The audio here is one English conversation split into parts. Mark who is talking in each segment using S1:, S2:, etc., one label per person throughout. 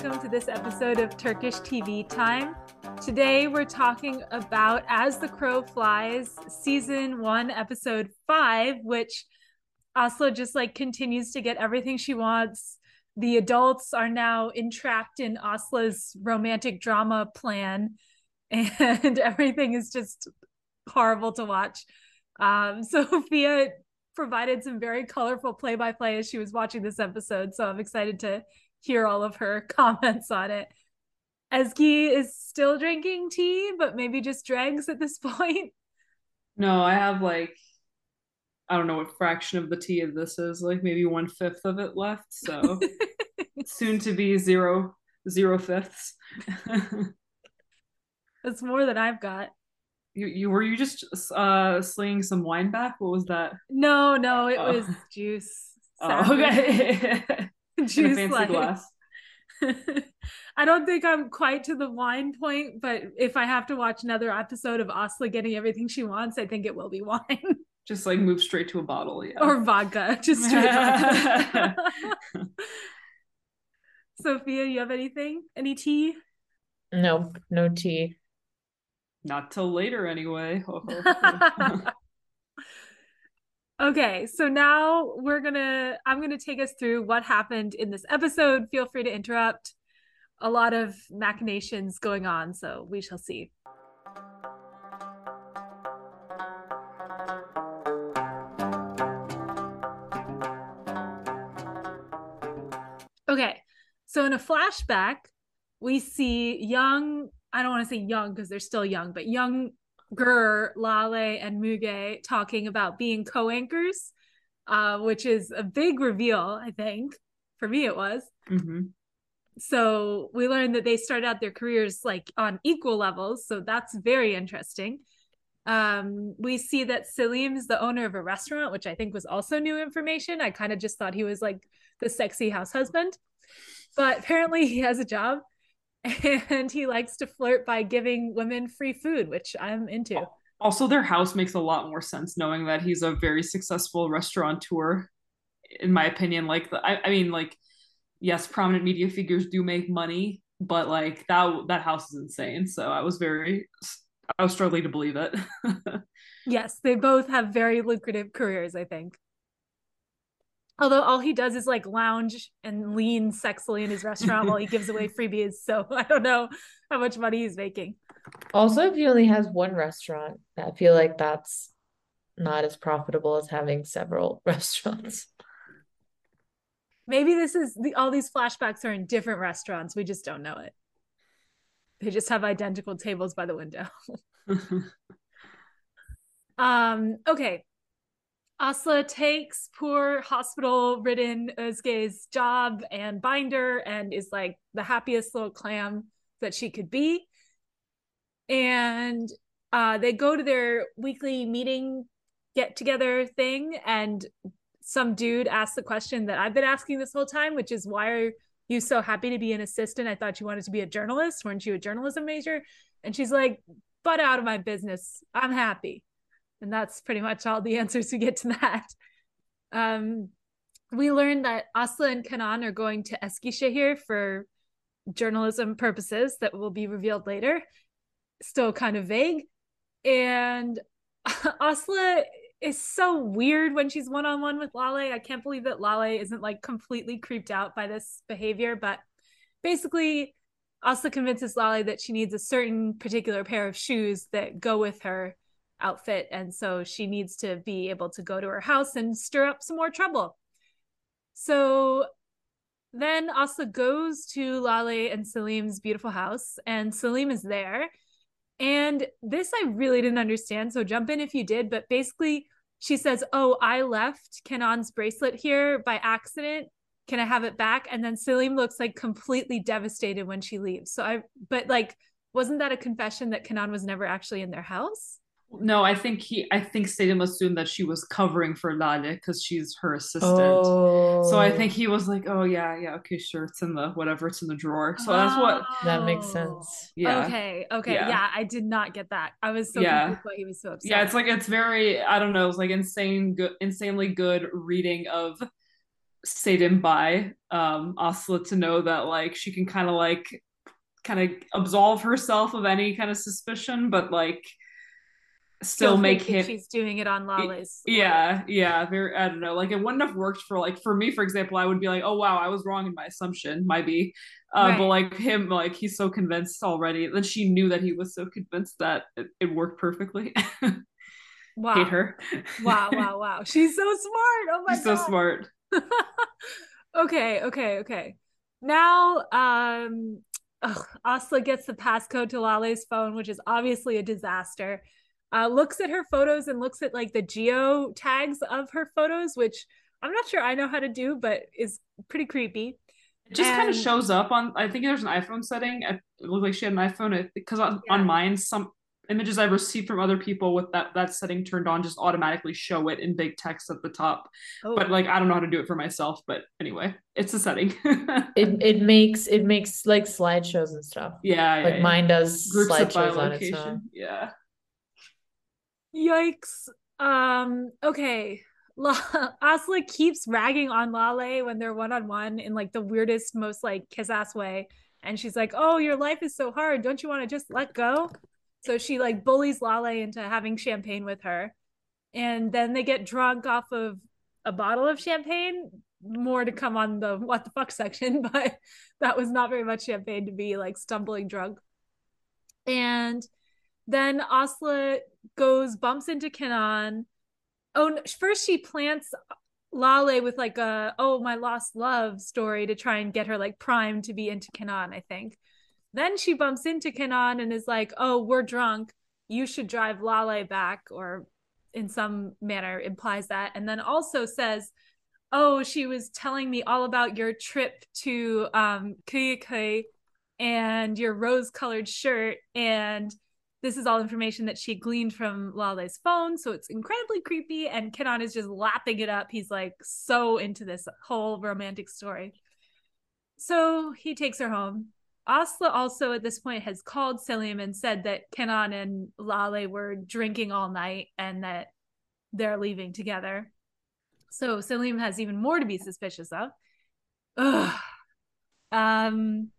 S1: welcome to this episode of Turkish TV Time. Today we're talking about As the Crow Flies, season one, episode five, which Aslı just like continues to get everything she wants. The adults are now entrapped in Aslı's romantic drama plan, and everything is just horrible to watch. Um, Sophia provided some very colorful play by play as she was watching this episode. So I'm excited to hear all of her comments on it. Ezgi is still drinking tea, but maybe just dregs at this point.
S2: No, I have like I don't know what fraction of the tea of this is, like maybe one fifth of it left. So soon to be zero zero fifths.
S1: That's more than I've got.
S2: You you were you just uh slinging some wine back? What was that?
S1: No, no, it oh. was juice.
S2: Oh, okay.
S1: juice fancy like. glass. I don't think I'm quite to the wine point, but if I have to watch another episode of Aslı getting everything she wants, I think it will be wine.
S2: Just like move straight to a bottle, yeah.
S1: Or vodka. Just straight vodka. Sophia, you have anything? Any tea?
S3: Nope, no tea.
S2: Not till later, anyway.
S1: Okay, so now we're gonna, I'm gonna take us through what happened in this episode. Feel free to interrupt. A lot of machinations going on, so we shall see. Okay, so in a flashback, we see young I don't want to say young because they're still young, but younger Lale and Müge talking about being co-anchors, uh, which is a big reveal, I think. For me, it was.
S2: Mm-hmm.
S1: So we learned that they started out their careers like on equal levels. So that's very interesting. Um, we see that Selim is the owner of a restaurant, which I think was also new information. I kind of just thought he was like the sexy house husband, but apparently he has a job and he likes to flirt by giving women free food, which I'm into.
S2: Also, their house makes a lot more sense knowing that he's a very successful restaurateur, in my opinion. Like, the, I, I mean, like, yes, prominent media figures do make money, but like that that house is insane. So I was very, I was struggling to believe it.
S1: yes, they both have very lucrative careers. I think. Although all he does is like lounge and lean sexily in his restaurant while he gives away freebies. So I don't know how much money he's making.
S3: Also, if he only has one restaurant, I feel like that's not as profitable as having several restaurants.
S1: Maybe this is the all these flashbacks are in different restaurants. We just don't know it. They just have identical tables by the window. um, okay. Aslı takes poor hospital ridden Özge's job and binder and is like the happiest little clam that she could be. And uh, they go to their weekly meeting get together thing, and some dude asks the question that I've been asking this whole time, which is why are you so happy to be an assistant? I thought you wanted to be a journalist. Weren't you a journalism major? And she's like, but out of my business. I'm happy. And that's pretty much all the answers we get to that. Um, we learned that Aslı and Kenan are going to Eskişehir for journalism purposes that will be revealed later. Still kind of vague. And Aslı is so weird when she's one on one with Lale. I can't believe that Lale isn't like completely creeped out by this behavior. But basically, Aslı convinces Lale that she needs a certain particular pair of shoes that go with her outfit. And so she needs to be able to go to her house and stir up some more trouble. So then Aslı goes to Lale and Selim's beautiful house, and Selim is there. And this I really didn't understand. So jump in if you did. But basically, she says, Oh, I left Kenan's bracelet here by accident. Can I have it back? And then Selim looks like completely devastated when she leaves. So I, but like, wasn't that a confession that Kenan was never actually in their house?
S2: No, I think he. I think Selim assumed that she was covering for Lale because she's her assistant.
S3: Oh.
S2: So I think he was like, "Oh yeah, yeah, okay, sure, it's in the whatever, it's in the drawer." So oh. that's what.
S3: That makes sense.
S1: Yeah. Okay. Okay. Yeah. yeah. I did not get that. I was so yeah. confused why he was so upset.
S2: Yeah, it's like it's very. I don't know. It's like insane good, insanely good reading of say by um Aslı to know that like she can kind of like kind of absolve herself of any kind of suspicion, but like still make him
S1: she's doing it on Lale's.
S2: yeah yeah very i don't know like it wouldn't have worked for like for me for example i would be like oh wow i was wrong in my assumption might be uh, but like him like he's so convinced already then she knew that he was so convinced that it, it worked perfectly
S1: Wow.
S2: hate her
S1: Wow, wow, wow. She's so smart. Oh my
S2: god. so smart
S1: okay, okay, okay. Now, um, ugh, Aslı gets the passcode to Lale's phone, which is obviously a disaster. Uh, looks at her photos and looks at like the geo tags of her photos, which I'm not sure I know how to do, but is pretty creepy.
S2: it just kind of shows up on i think there's an iphone setting it looked like she had an iphone because on,
S1: Yeah.
S2: on mine some images i've received from other people with that that setting turned on just automatically show it in big text at the top
S1: Oh,
S2: but like I don't know how to do it for myself. But anyway, it's a setting.
S3: It it makes it makes like slideshows and stuff.
S2: yeah, yeah,
S3: Like
S2: yeah.
S3: mine does
S2: groups
S3: slideshows on its own.
S2: Yeah,
S1: Yikes. Um, okay. La- Aslı keeps ragging on Lale when they're one on one in like the weirdest, most like kiss ass way. And she's like, Oh, your life is so hard. Don't you want to just let go? So she like bullies Lale into having champagne with her. And then they get drunk off of a bottle of champagne. More to come on the what the fuck section, but that was not very much champagne to be like stumbling drunk. And then Aslı goes, bumps into Kenan. Oh, first she plants Lale with like a oh my lost love story to try and get her like primed to be into Kenan, I think. Then she bumps into Kenan and is like, "Oh, we're drunk. You should drive Lale back," or in some manner implies that, and then also says, "Oh, she was telling me all about your trip to um Kıyıköy and your rose-colored shirt and." This is all information that she gleaned from Lale's phone. So it's incredibly creepy. And Kenan is just lapping it up. He's like so into this whole romantic story. So he takes her home. Aslı also at this point has called Selim and said that Kenan and Lale were drinking all night and that they're leaving together. So Selim has even more to be suspicious of. Ugh. Um,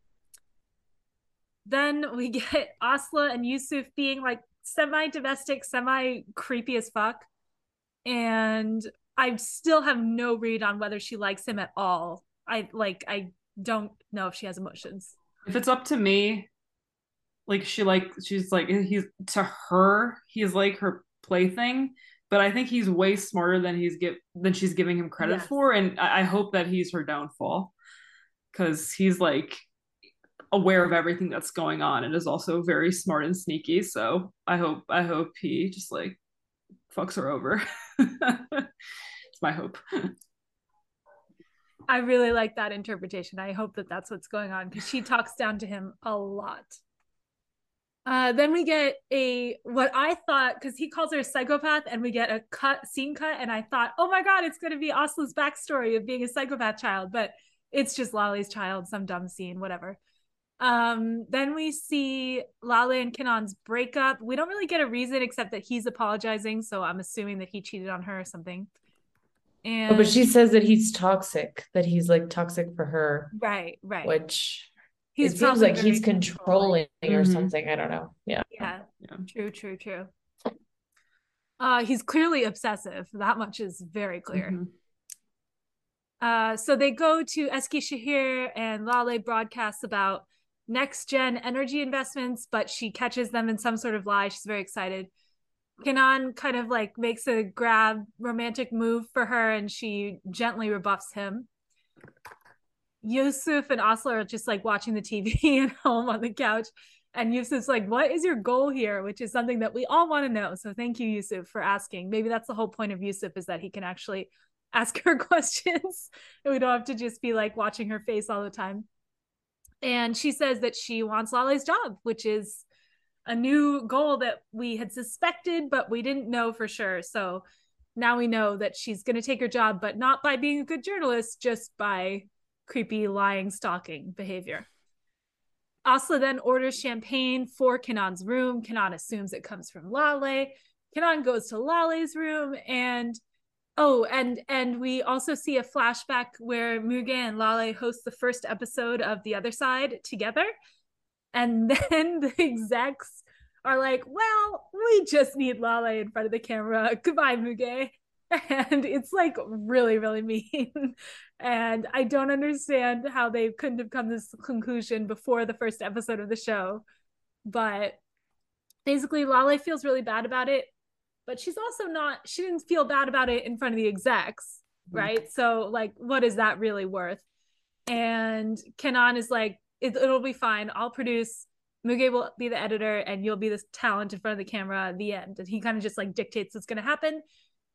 S1: then we get Aslı and Yusuf being like semi domestic, semi creepy as fuck. And I still have no read on whether she likes him at all. I like, I don't know if she has emotions.
S2: if it's up to me, like she like she's like he's to her he's like her plaything. But I think he's way smarter than he's give than she's giving him credit
S1: Yes.
S2: for, and I, I hope that he's her downfall because he's like aware of everything that's going on and is also very smart and sneaky. So I hope I hope he just like fucks her over. it's my hope.
S1: I really like that interpretation. I hope that that's what's going on because she talks down to him a lot. Uh, then we get a what I thought because he calls her a psychopath, and we get a cut scene cut, and I thought, oh my god, it's going to be Aslı's backstory of being a psychopath child, but it's just Lale's child, some dumb scene, whatever. Um, then we see Lale and Kenan's breakup. We don't really get a reason except that he's apologizing, so I'm assuming that he cheated on her or something. And
S3: Oh, but she says that he's toxic, that he's like toxic for her,
S1: right, right.
S3: which
S1: He's
S3: it seems like he's
S1: very
S3: controlling or
S2: Mhm.
S3: something. I don't know. Yeah.
S1: Yeah,
S2: Yeah.
S1: true, true, true. Uh, he's clearly obsessive. That much is very clear.
S2: Mhm.
S1: Uh, so they go to Eskişehir and Lale broadcasts about next gen energy investments, but she catches them in some sort of lie. She's very excited. Kenan kind of like makes a grab romantic move for her and she gently rebuffs him. Yusuf and Aslı are just like watching the TV at home on the couch. And Yusuf's like, What is your goal here? Which is something that we all want to know. So thank you, Yusuf, for asking. Maybe that's the whole point of Yusuf is that he can actually ask her questions and we don't have to just be like watching her face all the time. And she says that she wants Lale's job, which is a new goal that we had suspected, but we didn't know for sure. So now we know that she's going to take her job, but not by being a good journalist, just by creepy, lying, stalking behavior. Aslı then orders champagne for Kenan's room. Kenan assumes it comes from Lale. Kenan goes to Lale's room and Oh, and and we also see a flashback where Muge and Lale host the first episode of The Other Side together. And then the execs are like, well, we just need Lale in front of the camera. Goodbye, Muge. And it's like really, really mean. and I don't understand how they couldn't have come to this conclusion before the first episode of the show. But basically, Lale feels really bad about it, but she's also not, she didn't feel bad about it in front of the execs, mm-hmm. right? So, like, what is that really worth? And Kenan is like, it, it'll be fine. I'll produce Muge will be the editor and you'll be this talent in front of the camera at the end. And he kind of just like dictates what's going to happen.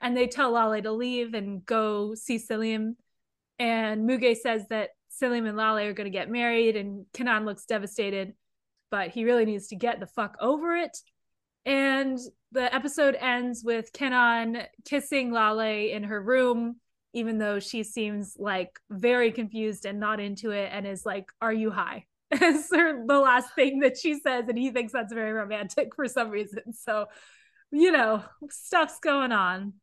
S1: And they tell Lale to leave and go see Selim. And Muge says that Selim and Lale are going to get married. And Kenan looks devastated, but he really needs to get the fuck over it. And the episode ends with Kenan kissing Lale in her room, even though she seems like very confused and not into it and is like, Are you high? her, the last thing that she says, and he thinks that's very romantic for some reason. So, you know, stuff's going on.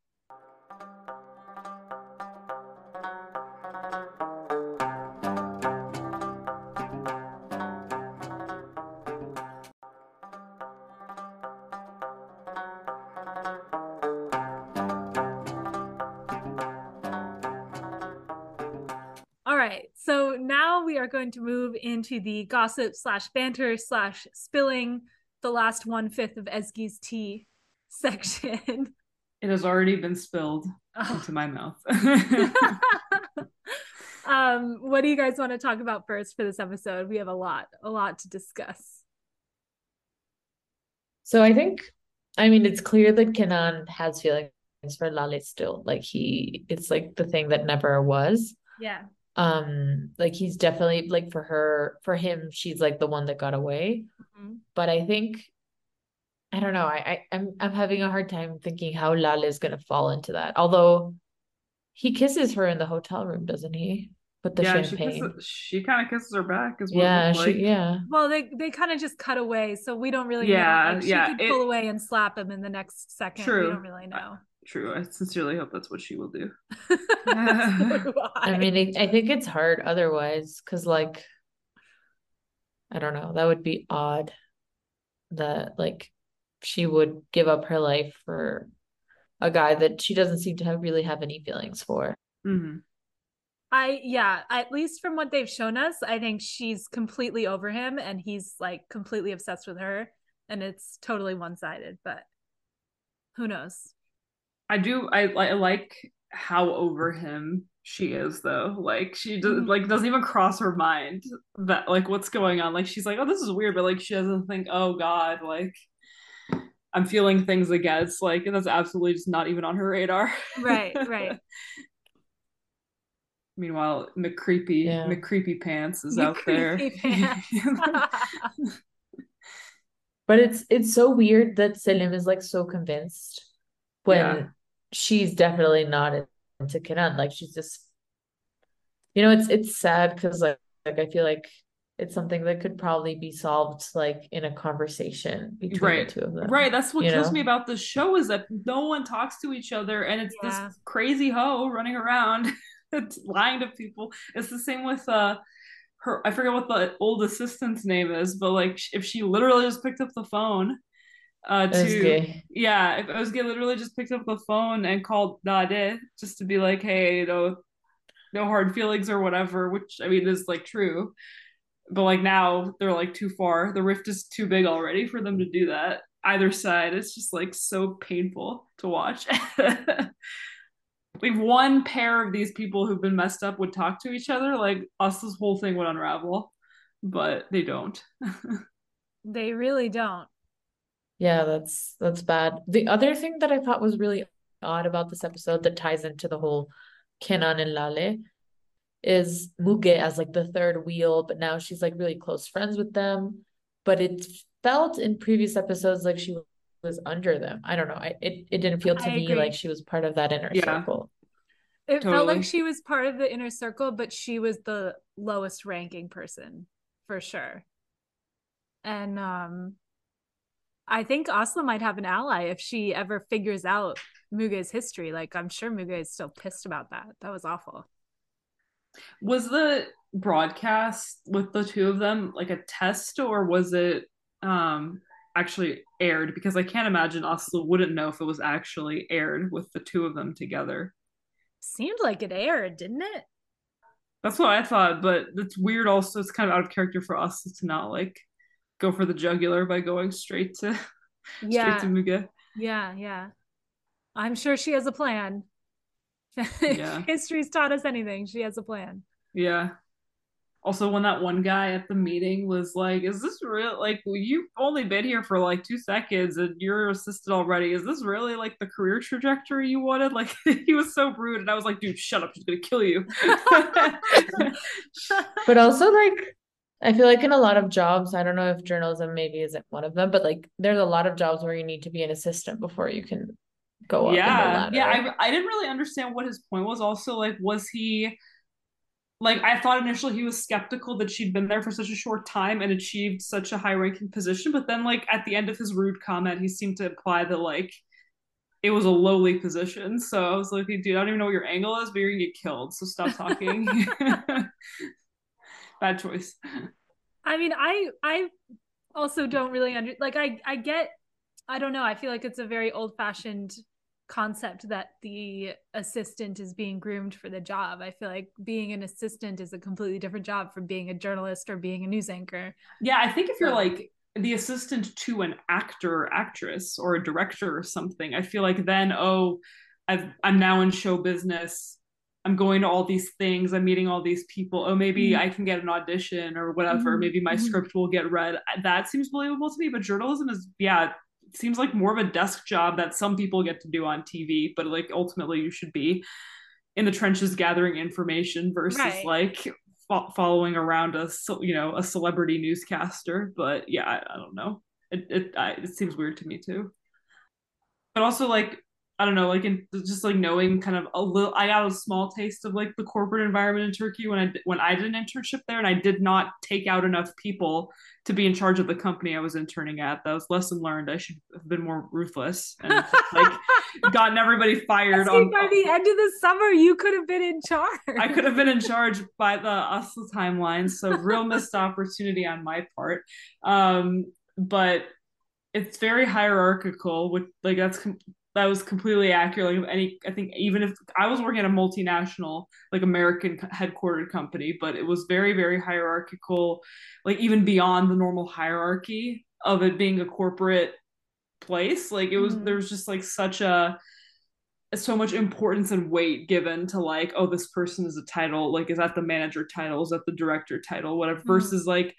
S1: Going to move into the gossip slash banter slash spilling the last one fifth of Ezgi's tea section.
S2: It has already been spilled oh. into my mouth.
S1: um, what do you guys want to talk about first for this episode? We have a lot, a lot to discuss.
S3: So I think, I mean, it's clear that Kenan has feelings for Lale still. Like he, it's like the thing that never was.
S1: Yeah
S3: um like he's definitely like for her for him she's like the one that got away. Mm-hmm. but i think i don't know I, I i'm i'm having a hard time thinking how lale is going to fall into that. Although he kisses her in the hotel room doesn't he? With the yeah, champagne.
S2: she, she kind of kisses her back as
S3: well yeah she, yeah.
S1: Well they they kind of just cut away so we don't really yeah know. Like, yeah she could pull away and slap him in the next second. True. we don't really know
S2: True. I sincerely hope that's what she will do.
S3: I mean, I think it's hard otherwise because, like, I don't know, that would be odd that, like, she would give up her life for a guy that she doesn't seem to have really have any feelings for.
S2: Mm-hmm.
S1: I, yeah, at least from what they've shown us, I think she's completely over him and he's like completely obsessed with her. And it's totally one sided, but who knows?
S2: I do. I, I like how over him she is though. Like she does, mm-hmm. like doesn't even cross her mind that like what's going on. Like she's like, oh, this is weird, but like she doesn't think, oh God, like I'm feeling things again. It's like that's absolutely just not even on her radar.
S1: Right. Right.
S2: Meanwhile, McCreepy yeah. McCreepy Pants is out there.
S3: but it's it's so weird that Selim is like so convinced when yeah she's definitely not into Kenan. Like she's just, you know, it's it's sad because like like I feel like it's something that could probably be solved like in a conversation between
S2: right.
S3: the two of them.
S2: Right. That's what kills know? me about the show is that no one talks to each other and it's yeah. this crazy hoe running around lying to people. It's the same with uh her I forget what the old assistant's name is, but like if she literally just picked up the phone uh to yeah if Özge literally just picked up the phone and called Nade just to be like hey you know no hard feelings or whatever which I mean is like true. But like now they're like too far. The rift is too big already for them to do that either side. It's just like so painful to watch. If one pair of these people who've been messed up would talk to each other. Like us this whole thing would unravel but they don't.
S1: They really don't
S3: yeah, that's that's bad. The other thing that I thought was really odd about this episode that ties into the whole Kenan and Lale is Muge as like the third wheel, but now she's like really close friends with them. But it felt in previous episodes like she was under them. I don't know. I, it, it didn't feel to I me agree. like she was part of that inner yeah. circle.
S1: It totally. felt like she was part of the inner circle, but she was the lowest ranking person for sure. And um I think Aslı might have an ally if she ever figures out Muge's history. Like I'm sure Muge is still pissed about that. That was awful.
S2: Was the broadcast with the two of them like a test or was it um actually aired? Because I can't imagine Aslı wouldn't know if it was actually aired with the two of them together.
S1: Seemed like it aired, didn't it?
S2: That's what I thought, but it's weird also. It's kind of out of character for us to not like go for the jugular by going straight to
S1: Yeah.
S2: straight to Muge.
S1: Yeah, yeah. I'm sure she has a plan.
S2: Yeah.
S1: History's taught us anything. She has a plan.
S2: Yeah. Also, when that one guy at the meeting was like, "Is this real? Like, well, you've only been here for like two seconds, and you're assisted already. Is this really like the career trajectory you wanted?" Like, he was so rude, and I was like, "Dude, shut up! She's gonna kill you."
S3: But also like I feel like in a lot of jobs, I don't know if journalism maybe isn't one of them, but like there's a lot of jobs where you need to be an assistant before you can go up
S2: yeah, yeah. I I didn't really understand what his point was. Also, like, was he? Like I thought initially he was skeptical that she'd been there for such a short time and achieved such a high ranking position, but then like at the end of his rude comment, he seemed to imply that like it was a lowly position. So I was like, dude, I don't even know what your angle is, but you're gonna get killed. So stop talking. Bad choice.
S1: I mean, I I also don't really under like I I get I don't know. I feel like it's a very old-fashioned concept that the assistant is being groomed for the job. I feel like being an assistant is a completely different job from being a journalist or being a news anchor.
S2: Yeah, I think if you're like the assistant to an actor or actress or a director or something, I feel like then, oh, I've, I'm now in show business. I'm going to all these things. I'm meeting all these people. Oh, maybe
S1: Mhm.
S2: I can get an audition or whatever.
S1: Mhm,
S2: Maybe my
S1: mhm.
S2: script will get read. That seems believable to me. But journalism is, yeah, it seems like more of a desk job that some people get to do on TV. But like ultimately, you should be in the trenches gathering information versus
S1: Right.
S2: like fo- following around a you know a celebrity newscaster. But yeah, I, I don't know. It it I, it seems weird to me too. But also like I don't know, like in just like knowing kind of a little. I got a small taste of like the corporate environment in Turkey when I when I did an internship there, and I did not take out enough people to be in charge of the company I was interning at. That was lesson learned. I should have been more ruthless and like gotten everybody fired
S1: See,
S2: on
S1: by the end of the summer, you could have been in charge.
S2: I could have been in charge by the Aslı timeline, so real missed opportunity on my part. Um, but it's very hierarchical, which like that's com- that was completely accurate. Like any, I think even if I was working at a multinational, like American headquartered company, but it was very very hierarchical, like even beyond the normal hierarchy of it being a corporate place. Like it was
S1: Mhm.
S2: there was just like such a so much importance and weight given to like oh this person is a title like is that the manager title is that the director title whatever
S1: Mhm.
S2: versus like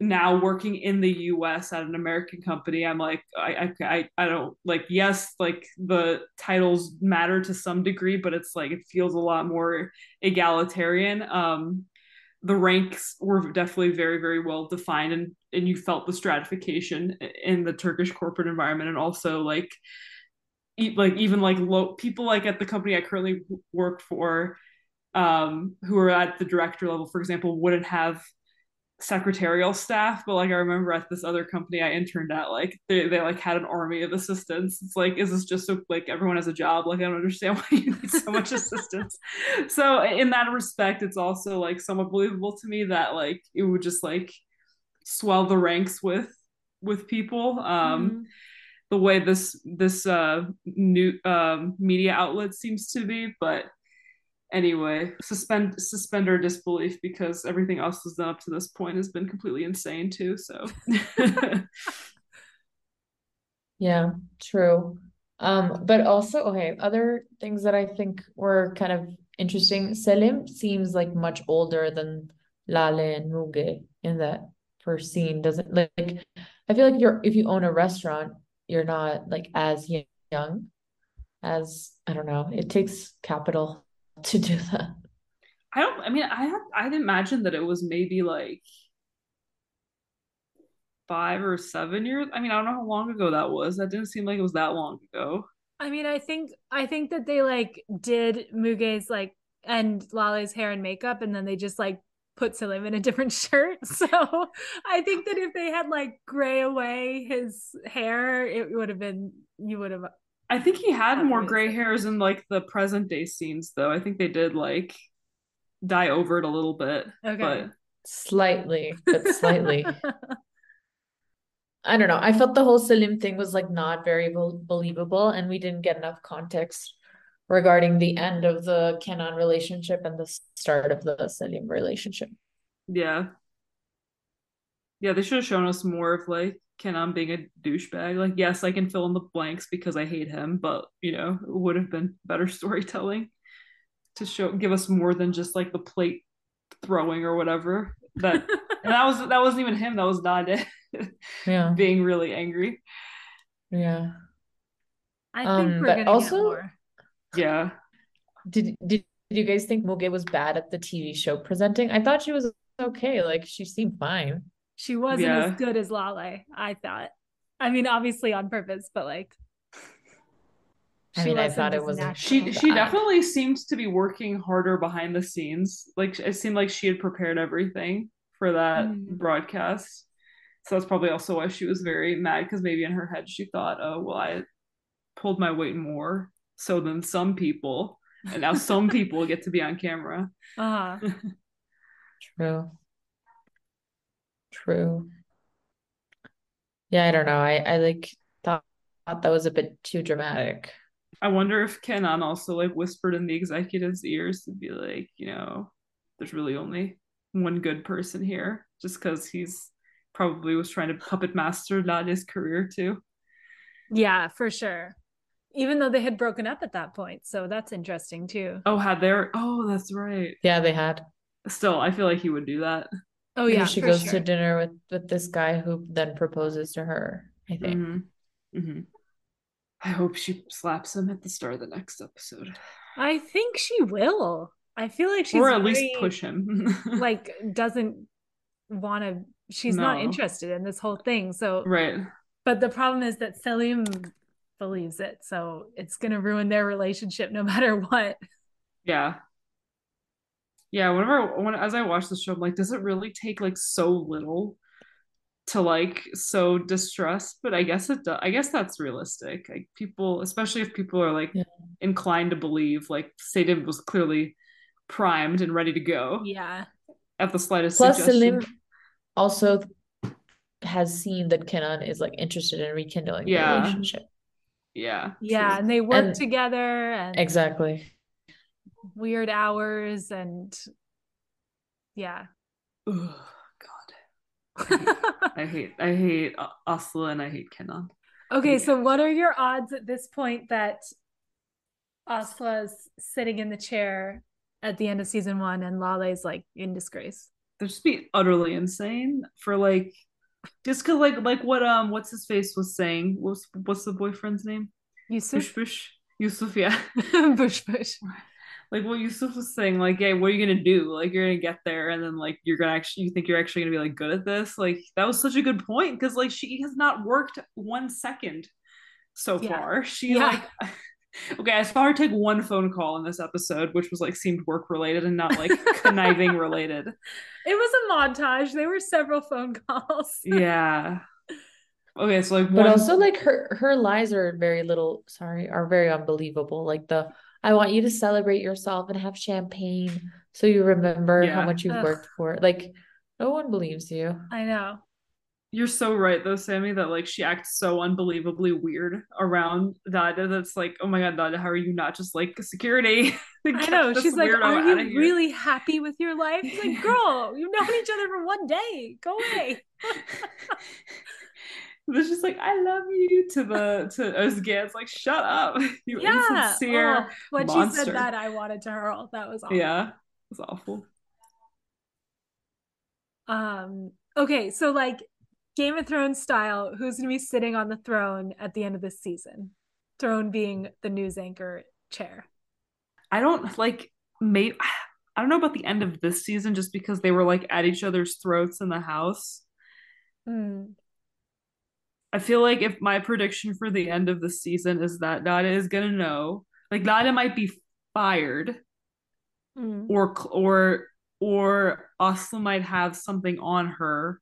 S2: now working in the US at an American company I'm like I, I I don't like yes like the titles matter to some degree but it's like it feels a lot more egalitarian. Um the ranks were definitely very very well defined and and you felt the stratification in the Turkish corporate environment and also like like even like low people like at the company I currently work for um who are at the director level for example wouldn't have secretarial staff but like I remember at this other company I interned at like they, they like had an army of assistants. It's like is this just so like everyone has a job? Like I don't understand why you need so much assistance. So in that respect it's also like somewhat believable to me that like it would just like swell the ranks with with people. Um
S1: Mhm.
S2: the way this this uh new um media outlet seems to be but anyway suspend suspend our disbelief because everything else that's done up to this point has been completely insane too so
S3: Yeah, true. Um, but also, okay, other things that I think were kind of interesting. Selim seems like much older than Lale and Muge in that first scene. Doesn't like I feel like you're if you own a restaurant, you're not like as young as I don't know. It takes capital to do that.
S2: i don't i mean i have i'd imagine that it was maybe like five or seven years i mean i don't know how long ago that was that didn't seem like it was that long ago
S1: I mean, I think I think that they like did Muge's like and Lale's hair and makeup, and then they just like put Selim in a different shirt. So I think that if they had like gray away his hair, it would have been you would have
S2: I think he had more gray hairs in like the present day scenes though. I think they did like dye over it a little bit.
S1: Okay.
S2: But
S3: Slightly, but slightly. I don't know. I felt the whole Selim thing was like not very bel- believable, and we didn't get enough context regarding the end of the Kenan relationship and the start of the Selim relationship.
S2: yeah. Yeah, they should have shown us more of like Kenan being a douchebag. Like, yes, I can fill in the blanks because I hate him, but you know, it would have been better storytelling to show give us more than just like the plate throwing or whatever. That and that was that wasn't even him, that was Nade
S3: Yeah,
S2: being really angry.
S3: yeah.
S1: I think
S3: Um,
S1: we're
S3: but
S1: gonna get
S3: also-
S1: more.
S2: Yeah.
S3: Did did you guys think Muge was bad at the TV show presenting? I thought she was okay. Like she seemed fine.
S1: She wasn't
S2: Yeah.
S1: as good as Lale, I thought. I mean, obviously on purpose, but like
S3: I
S1: she
S3: mean, I thought it wasn't-
S2: She she
S3: bad.
S2: definitely seemed to be working harder behind the scenes. Like it seemed like she had prepared everything for that
S1: Mm.
S2: broadcast. So that's probably also why she was very mad because maybe in her head she thought, "Oh, well, I pulled my weight more so than some people, and now some people get to be on camera."
S1: uh-huh.
S3: True. True. Mm-hmm. Yeah, I don't know. I I like thought thought that was a bit too dramatic.
S2: I wonder if Kenan also like whispered in the executive's ears to be like, you know, there's really only one good person here, just because he's probably was trying to puppet master Lale's career too.
S1: Yeah, for sure. Even though they had broken up at that point. So that's interesting too.
S2: Oh, had there? Oh, that's right.
S3: Yeah, they had.
S2: Still, I feel like he would do that.
S1: Oh
S3: Because
S1: yeah,
S3: she goes
S1: sure.
S3: to dinner with with this guy who then proposes to her, I think.
S2: Mm-hmm. Mm-hmm. I hope she slaps him at the start of the next episode,
S1: I think she will. I feel like she's
S2: or at least push him.
S1: like doesn't want to she's not interested in this whole thing. So
S2: right.
S1: but the problem is that Selim believes it. So it's gonna ruin their relationship no matter what.
S2: Yeah. Yeah, whenever when as I watch the show, I'm like, does it really take like so little to like so distress? But I guess it does. I guess that's realistic. Like people, especially if people are like
S3: Yeah.
S2: inclined to believe, like Satan was clearly primed and ready to go
S1: Yeah.
S2: at the slightest
S3: Plus,
S2: suggestion.
S3: Selim also has seen that Kenan is like interested in rekindling the
S2: Yeah.
S3: relationship.
S2: Yeah.
S1: Yeah.
S2: true.
S1: And they work
S3: And-
S1: together and
S3: Exactly.
S1: Weird hours and yeah.
S2: Ugh, God. I hate I hate uh, Aslı and I hate Kenan.
S1: Okay, so what are your odds at this point that Aslı's sitting in the chair at the end of season one and Lale's like in disgrace?
S2: They'd just be utterly insane for like just cause like like what um what's his face was saying. What's what's the boyfriend's name? Bush
S1: Yusuf?
S2: Bush. Yusuf, yeah.
S1: Bush Bush.
S2: Like what Yusuf was saying, like, hey, what are you gonna do? Like you're gonna get there and then like you're gonna actually you think you're actually gonna be like good at this? Like that was such a good point because like she has not worked one second so
S1: Yeah.
S2: far. She
S1: Yeah.
S2: like Okay, I saw her take one phone call in this episode, which was like seemed work related and not like conniving related.
S1: It was a montage. There were several phone calls.
S2: Yeah. Okay, so like
S3: But also like her her lies are very little, sorry, are very unbelievable. Like the I want you to celebrate yourself and have champagne so you remember how much you've
S1: Ugh.
S3: worked for. Like no one believes you.
S1: I know.
S2: You're so right though, Sammy, that like she acts so unbelievably weird around Dada that's like, oh my god, Dada, how are you not just like security?
S1: I know. She's like, Are
S2: outta
S1: you
S2: here."
S1: really happy with your life? It's like, girl, you've known each other for one day. Go away.
S2: It's just like, I love you to the to Özge. It's like, shut up, you
S1: Yeah.
S2: insincere.
S1: Oh, when she said that, I wanted to hurl. That was awful.
S2: Yeah, it's awful.
S1: Um, okay, so like Game of Thrones style, who's gonna be sitting on the throne at the end of this season? Throne being the news anchor chair.
S2: I don't like maybe I don't know about the end of this season just because they were like at each other's throats in the house.
S1: Hmm.
S2: I feel like if my prediction for the end of the season is that Dada is gonna know, like Dada might be fired,
S1: Hmm.
S2: or or or Aslı might have something on her,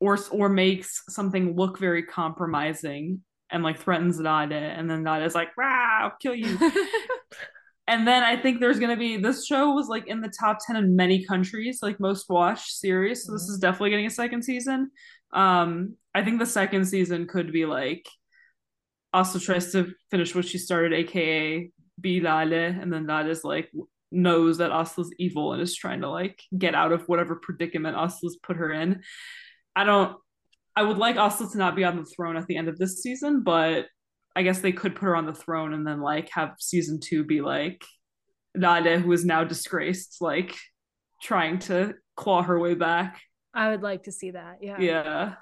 S2: or or makes something look very compromising and like threatens Nade, and then Nade's like, "Rah, I'll kill you." and then I think there's gonna be this show was like in the top ten in many countries, like most watched series. So this
S3: Mhm.
S2: is definitely getting a second season. Um, I think the second season could be like also tries to finish what she started, aka be Lale, and then is like knows that Aslı's evil and is trying to like get out of whatever predicament Aslı's put her in. I don't I would like Aslı to not be on the throne at the end of this season, but I guess they could put her on the throne and then like have season two be like Nade, who is now disgraced, like trying to claw her way back.
S1: I would like to see that. Yeah.
S2: Yeah.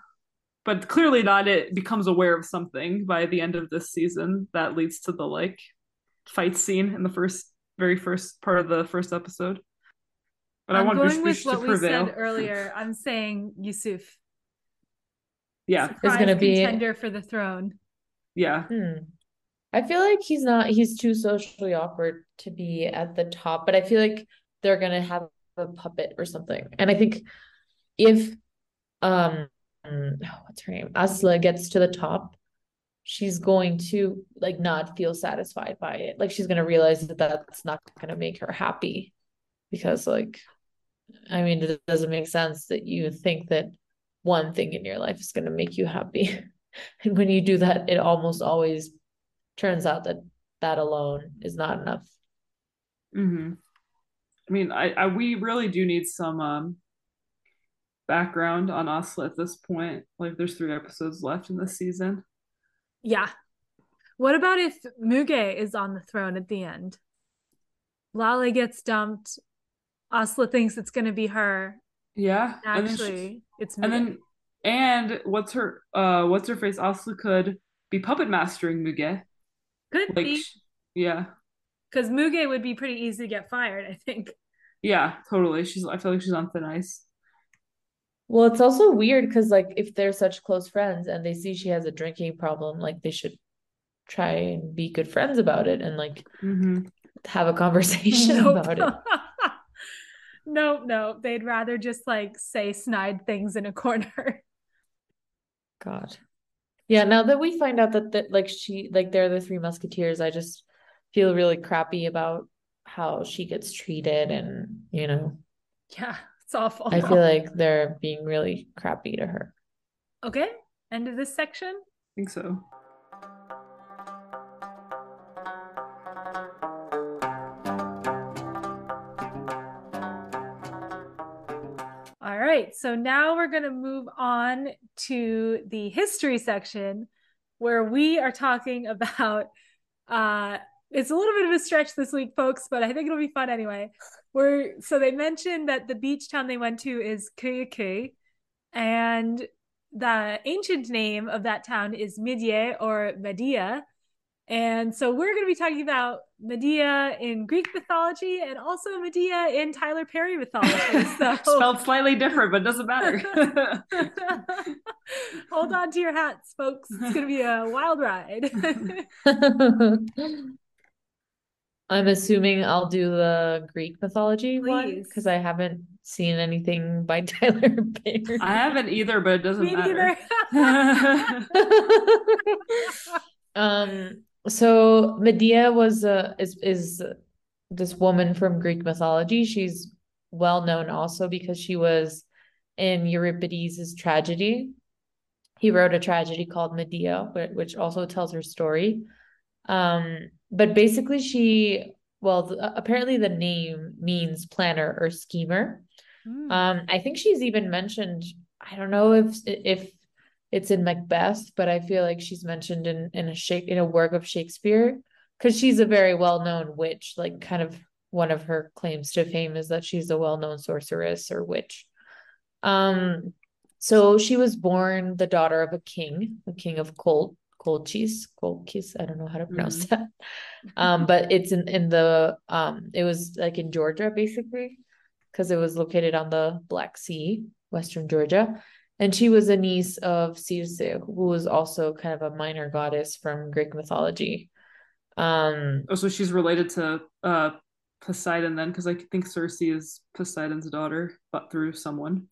S2: But clearly not it becomes aware of something by the end of this season that leads to the like fight scene in the first very first part of the first episode. But i
S1: I'm
S2: want
S1: going with
S2: Bish to
S1: what we
S2: prevail.
S1: said earlier. I'm saying Yusuf.
S2: Yeah.
S1: Surprise
S3: gonna be-
S1: contender for the throne.
S2: Yeah.
S3: Hmm. I feel like he's not, he's too socially awkward to be at the top, but I feel like they're gonna have a puppet or something. And I think if um what's her name? Aslı gets to the top, she's going to like not feel satisfied by it. Like she's gonna realize that that's not gonna make her happy because like I mean it doesn't make sense that you think that one thing in your life is gonna make you happy. And when you do that, it almost always turns out that that alone is not enough.
S2: hmm I mean, I, I we really do need some um background on Aslı at this point. Like, there's three episodes left in this season.
S1: Yeah. What about if Muge is on the throne at the end? Lale gets dumped. Aslı thinks it's going to be her.
S2: Yeah,
S1: Actually, it's Muge.
S2: and then and what's her uh what's her face? Aslı could be puppet mastering Muge.
S1: Could
S2: Like,
S1: be
S2: yeah,
S1: because Muge would be pretty easy to get fired. I think.
S2: yeah, totally. She's I feel like she's on thin ice.
S3: Well, it's also weird because like if they're such close friends and they see she has a drinking problem, like they should try and be good friends about it and like
S2: hmm
S3: have a conversation
S1: Nope.
S3: about it.
S1: nope, no. They'd rather just like say snide things in a corner.
S3: God. Yeah, now that we find out that, that like she like they're the three musketeers, I just feel really crappy about how she gets treated and you know,
S1: yeah, it's awful.
S3: I feel like they're being really crappy to her.
S1: okay, end of this section.
S2: I think so.
S1: All right, so now we're going to move on to the history section where we are talking about uh it's a little bit of a stretch this week folks, but I think it'll be fun anyway. We're so they mentioned that the beach town they went to is Kıyıköy and the ancient name of that town is Midye or Medea. And so we're going to be talking about Medea in Greek mythology and also Madea in Tyler Perry mythology. So
S2: Spelled slightly different, but doesn't matter.
S1: Hold on to your hats, folks. It's going to be a wild ride.
S3: I'm assuming I'll do the Greek mythology one because I haven't seen anything by Tyler Perry.
S2: I haven't either, but it doesn't
S1: Me
S2: matter.
S3: Um, so Medea was uh is is this woman from Greek mythology. She's well known also because she was in Euripides' tragedy. He wrote a tragedy called Medea, which also tells her story. Um, but basically she well, the, apparently the name means planner or schemer.
S1: Hmm.
S3: Um, I think she's even mentioned, I don't know if if it's in Macbeth, but I feel like she's mentioned in in a shake in a work of Shakespeare because she's a very well-known witch, like kind of one of her claims to fame is that she's a well-known sorceress or witch. Um, so she was born the daughter of a king, the king of Col Colchis, Colchis, I don't know how to pronounce
S2: Mhm.
S3: that. Um, but it's in in the um it was like in Georgia basically because it was located on the Black Sea, Western Georgia. And she was a niece of Circe, who was also kind of a minor goddess from Greek mythology. Um,
S2: Oh, so she's related to uh Poseidon then, because I think Circe is Poseidon's daughter, but through someone.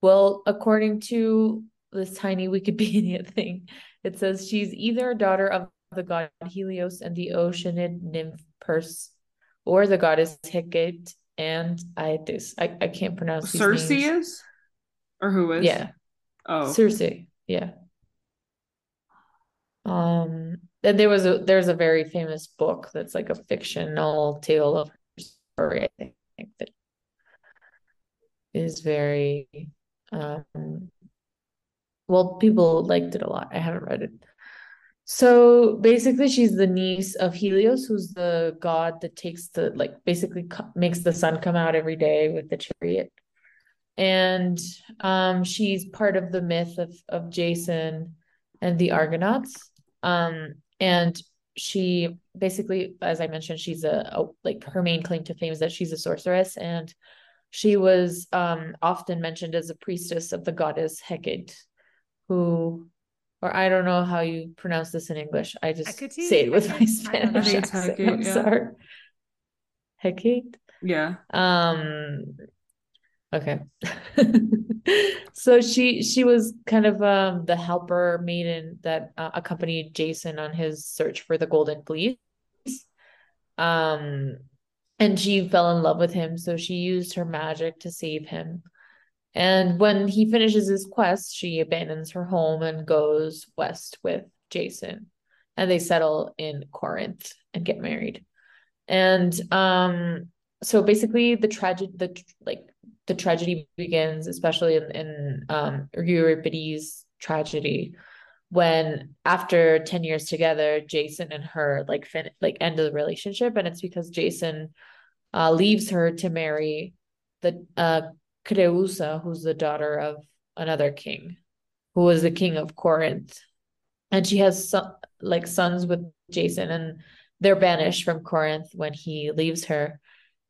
S3: well, according to this tiny Wikipedia thing. It says she's either a daughter of the god Helios and the Oceanid nymph Perse, or the goddess Hecate and Aeetes. I, I can't pronounce these
S2: Circe
S3: names.
S2: is? Or who is?
S3: Yeah,
S2: Oh.
S3: Circe. Yeah. Um, and there was a there's a very famous book that's like a fictional tale of her story, I think, that is very um well, people liked it a lot. I haven't read it. So basically, she's the niece of Helios, who's the god that takes the like basically co- makes the sun come out every day with the chariot. And um, she's part of the myth of of Jason and the Argonauts. Um, and she basically, as I mentioned, she's a, a like her main claim to fame is that she's a sorceress, and she was um often mentioned as a priestess of the goddess Hecate, who or I don't know how you pronounce this in English. I just
S1: Hecate?
S3: say it with my
S1: Hecate? I don't know.
S3: Spanish
S2: I
S3: accent.
S2: Hecate,
S3: I'm
S2: yeah.
S3: sorry. Hecate.
S2: Yeah.
S3: Um okay. so she she was kind of um the helper maiden that uh, accompanied Jason on his search for the golden fleece. Um and she fell in love with him, so she used her magic to save him. And when he finishes his quest, she abandons her home and goes west with Jason. And they settle in Corinth and get married. And um so basically the tragedy the like the tragedy begins especially in, in um Euripides tragedy when after 10 years together Jason and her like fin- like end the relationship and it's because Jason uh leaves her to marry the uh Creusa who's the daughter of another king who was the king of Corinth. And she has like sons with Jason and they're banished from Corinth when he leaves her.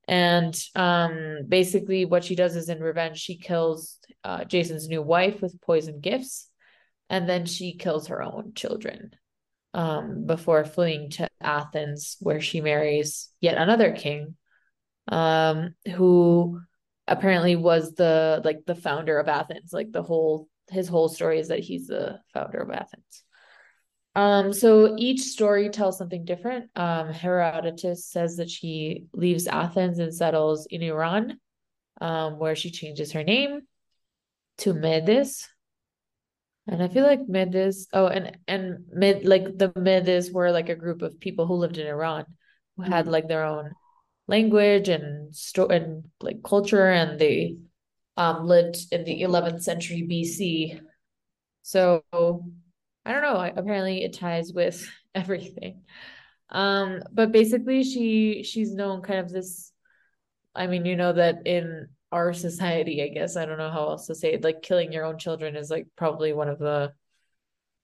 S3: And um basically what she does is in revenge she kills uh Jason's new wife with poison gifts and then she kills her own children um before fleeing to Athens where she marries yet another king um who apparently was the like the founder of Athens like the whole his whole story is that he's the founder of Athens um, so each story tells something different. Um, Herodotus says that she leaves Athens and settles in Iran, um, where she changes her name to Medes. And I feel like Medes, oh, and and Med like the Medes were like a group of people who lived in Iran who had
S2: Mhm.
S3: like their own language and sto and like culture, and they um lived in the 11th century BC. So I don't know. Apparently, it ties with everything. Um, but basically, she she's known kind of this. I mean, you know that in our society, I guess I don't know how else to say it. Like killing your own children is like probably one of the.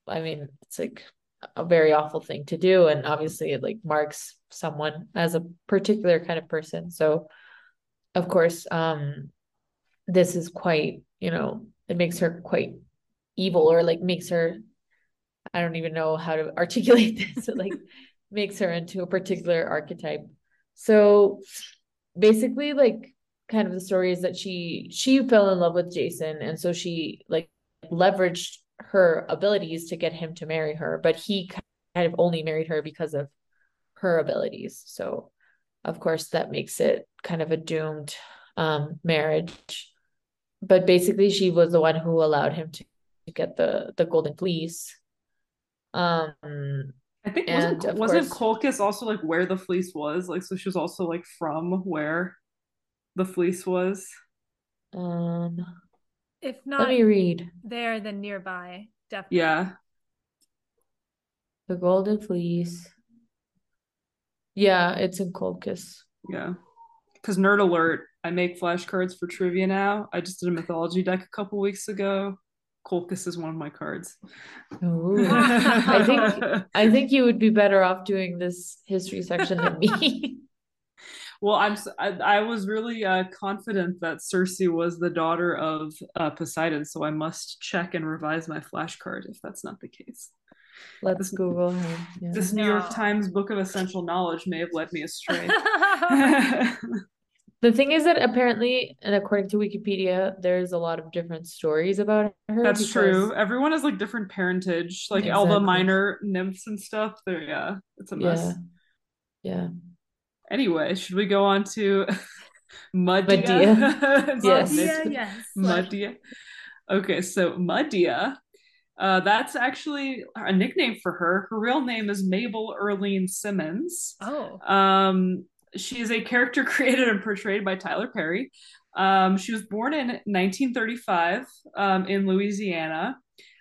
S3: I mean, it's like a very awful thing to do, and obviously, it like marks someone as a particular kind of person. So, of course, um, this is quite you know it makes her quite evil or like makes her I don't even know how to articulate this. It like makes her into a particular archetype. So basically, like kind of the story is that she she fell in love with Jason, and so she like leveraged her abilities to get him to marry her, but he kind of only married her because of her abilities. So of course that makes it kind of a doomed um marriage. But basically she was the one who allowed him to get the the golden fleece. Um
S2: I think wasn't wasn't
S3: course-
S2: Colchis also like where the fleece was? Like so she was also like from where the fleece was.
S3: um
S1: If not
S3: let
S1: not
S3: me read.
S1: there, then nearby. Definitely.
S2: Yeah.
S3: The golden fleece. Yeah, it's in Colchis.
S2: Yeah. Because nerd alert, I make flashcards for trivia now. I just did a mythology deck a couple weeks ago. Colchis is one of my cards.
S3: I think I think you would be better off doing this history section than me.
S2: Well, I'm s- I, I was really uh, confident that Circe was the daughter of uh, Poseidon, so I must check and revise my flashcard if that's not the case.
S3: Let's Google her. Yeah.
S2: This New York Times Book of Essential Knowledge may have led me astray.
S3: The thing is that apparently, and according to Wikipedia, there's a lot of different stories about her.
S2: That's
S3: because-
S2: true. Everyone has like different parentage, like Elba
S3: Exactly.
S2: Minor nymphs and stuff. They're yeah, it's a mess.
S3: Yeah. Yeah.
S2: Anyway, should we go on to Madea?
S3: Medea. Yes.
S1: Medea, yes.
S2: Madea. Okay, so Madea, uh, that's actually a nickname for her. Her real name is Mabel Erlene Simmons.
S1: Oh.
S2: Um, she is a character created and portrayed by Tyler Perry. Um, she was born in 1935 um, in Louisiana,